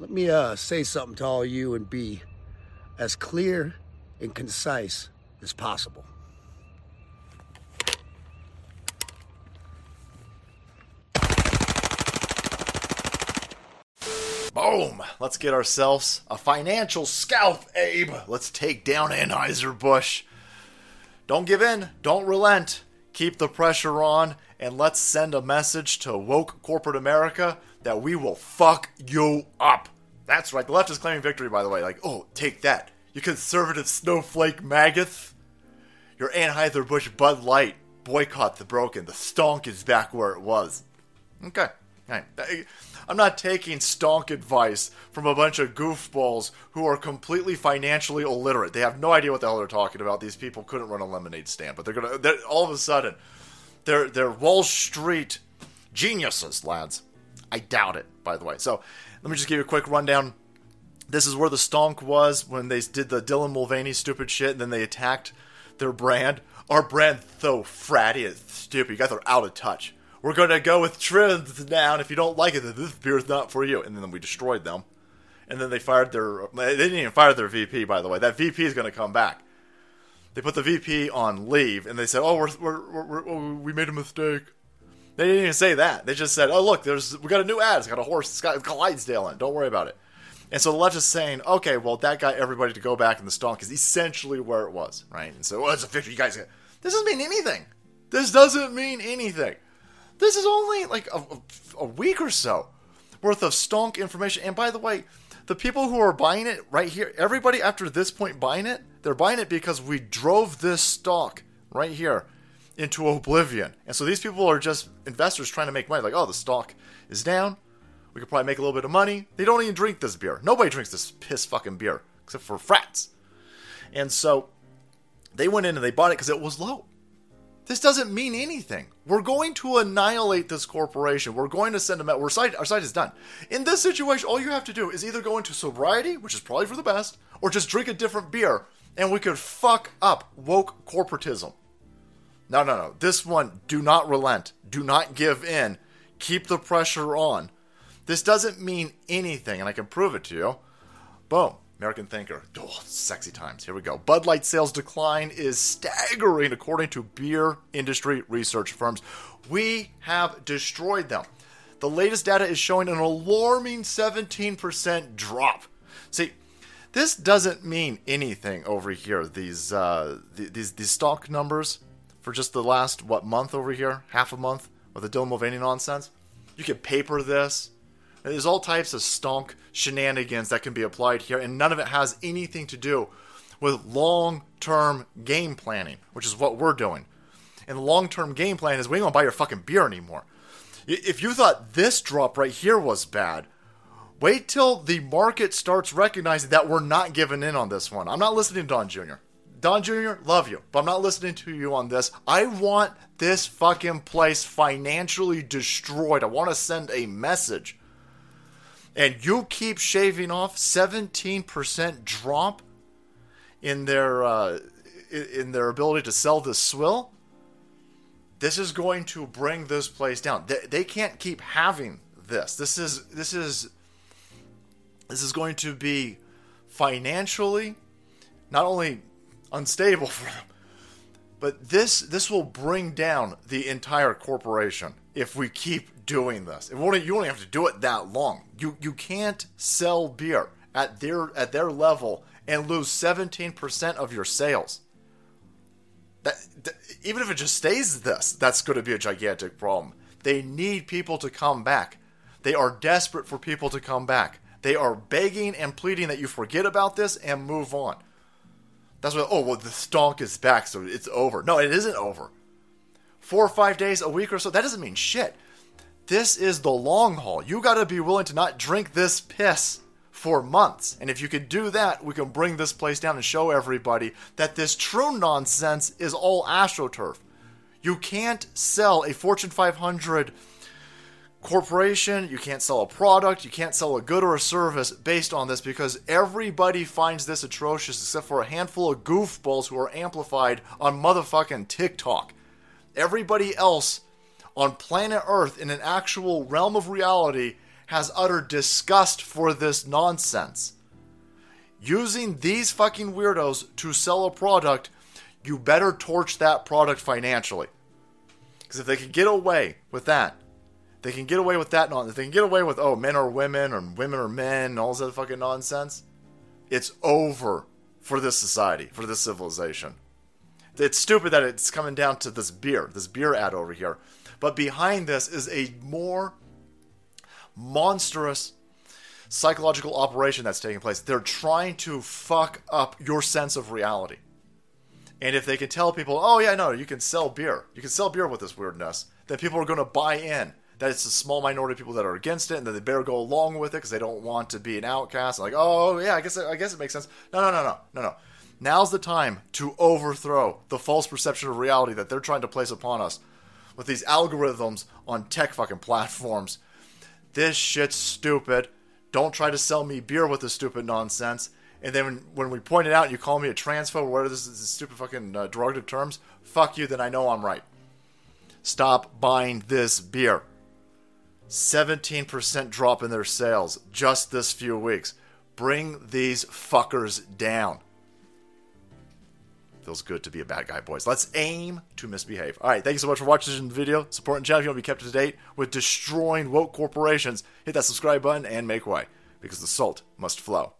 Let me uh, say something to all you and be as clear and concise as possible. Boom! Let's get ourselves a financial scalp, Abe. Let's take down Anheuser-Busch. Don't give in. Don't relent. Keep the pressure on, and let's send a message to woke corporate America that we will fuck you up. That's right. The left is claiming victory, by the way. Like, oh, take that. You conservative snowflake maggots. Your Anheuser-Busch Bud Light. Boycott the broken. The stonk is back where it was. Okay. Right. I'm not taking stonk advice from a bunch of goofballs who are completely financially illiterate. They have no idea what the hell they're talking about. These people couldn't run a lemonade stand, but they're gonna. They're, all of a sudden, they're they're Wall Street geniuses, lads. I doubt it, by the way. So let me just give you a quick rundown. This is where the stonk was when they did the Dylan Mulvaney stupid shit, and then they attacked their brand. Our brand so fratty and stupid. You guys are out of touch we're going to go with trends now, and if you don't like it, then this beer is not for you. And then we destroyed them. And then they fired their. They didn't even fire their VP, by the way. That VP is going to come back. They put the VP on leave, and they said, "Oh, we're, we're, we're, we're oh, we made a mistake." They didn't even say that. They just said, "Oh, look, there's we got a new ad. It's got a horse. It's got Clydesdale in. Don't worry about it." And so the left is saying, "Okay, well, that got everybody to go back in the stonk is essentially where it was, right?" And so, well, it's a victory. You guys, this doesn't mean anything. This doesn't mean anything. This is only like a, a week or so worth of stonk information. And by the way, the people who are buying it right here, everybody after this point buying it, they're buying it because we drove this stock right here into oblivion. And so these people are just investors trying to make money. Like, oh, the stock is down. We could probably make a little bit of money. They don't even drink this beer. Nobody drinks this piss fucking beer except for frats. And so they went in and they bought it because it was low. This doesn't mean anything. We're going to annihilate this corporation. We're going to send them out. We're side, our side is done. In this situation, all you have to do is either go into sobriety, which is probably for the best, or just drink a different beer, and we could fuck up woke corporatism. No, no, no. This one, do not relent. Do not give in. Keep the pressure on. This doesn't mean anything, and I can prove it to you. Boom. American Thinker. Oh, sexy times. Here we go. Bud Light sales decline is staggering according to beer industry research firms. We have destroyed them. The latest data is showing an alarming 17% drop. See, this doesn't mean anything over here. These uh, these these stock numbers for just the last what month over here, half a month of the Dylan Mulvaney nonsense. You can paper this. There's all types of stonk shenanigans that can be applied here, and none of it has anything to do with long term game planning, which is what we're doing. And long term game plan is we ain't gonna buy your fucking beer anymore. If you thought this drop right here was bad, wait till the market starts recognizing that we're not giving in on this one. I'm not listening to Don Jr. Don Jr., love you, but I'm not listening to you on this. I want this fucking place financially destroyed. I want to send a message and you keep shaving off 17% drop in their uh, in their ability to sell this swill, this is going to bring this place down. They, they can't keep having this. This is this is this is going to be financially not only unstable for them, but this this will bring down the entire corporation if we keep doing this. It won't, you won't have to do it that long. You you can't sell beer at their at their level and lose 17% of your sales. That, that, even if it just stays this, that's going to be a gigantic problem. They need people to come back. They are desperate for people to come back. They are begging and pleading that you forget about this and move on. That's what, oh, well, the stonk is back, so it's over. No, it isn't over. Four or five days, a week or so, that doesn't mean shit. This is the long haul. You got to be willing to not drink this piss for months. And if you could do that, we can bring this place down and show everybody that this true nonsense is all astroturf. You can't sell a Fortune 500 corporation, you can't sell a product, you can't sell a good or a service based on this because everybody finds this atrocious except for a handful of goofballs who are amplified on motherfucking TikTok. Everybody else on planet Earth in an actual realm of reality has utter disgust for this nonsense. Using these fucking weirdos to sell a product, you better torch that product financially. Because if they can get away with that, they can get away with that nonsense. They can get away with, oh, men are women or women are men and all this other fucking nonsense. It's over for this society, for this civilization. It's stupid that it's coming down to this beer, this beer ad over here. But behind this is a more monstrous psychological operation that's taking place. They're trying to fuck up your sense of reality. And if they can tell people, oh, yeah, no, you can sell beer, you can sell beer with this weirdness, then people are going to buy in that it's a small minority of people that are against it, and that they better go along with it because they don't want to be an outcast. Like, oh yeah, I guess I guess it makes sense. No, no, no, no, no, no. Now's the time to overthrow the false perception of reality that they're trying to place upon us with these algorithms on tech fucking platforms. This shit's stupid. Don't try to sell me beer with this stupid nonsense. And then when, when we point it out, you call me a transphobe or whatever this is, stupid fucking uh, derogative terms. Fuck you, then I know I'm right. Stop buying this beer. 17% drop in their sales just this few weeks. Bring these fuckers down. Feels good to be a bad guy, boys. Let's aim to misbehave. All right, thank you so much for watching the video. Supporting the channel if you want to be kept up to date with destroying woke corporations. Hit that subscribe button and make way because the salt must flow.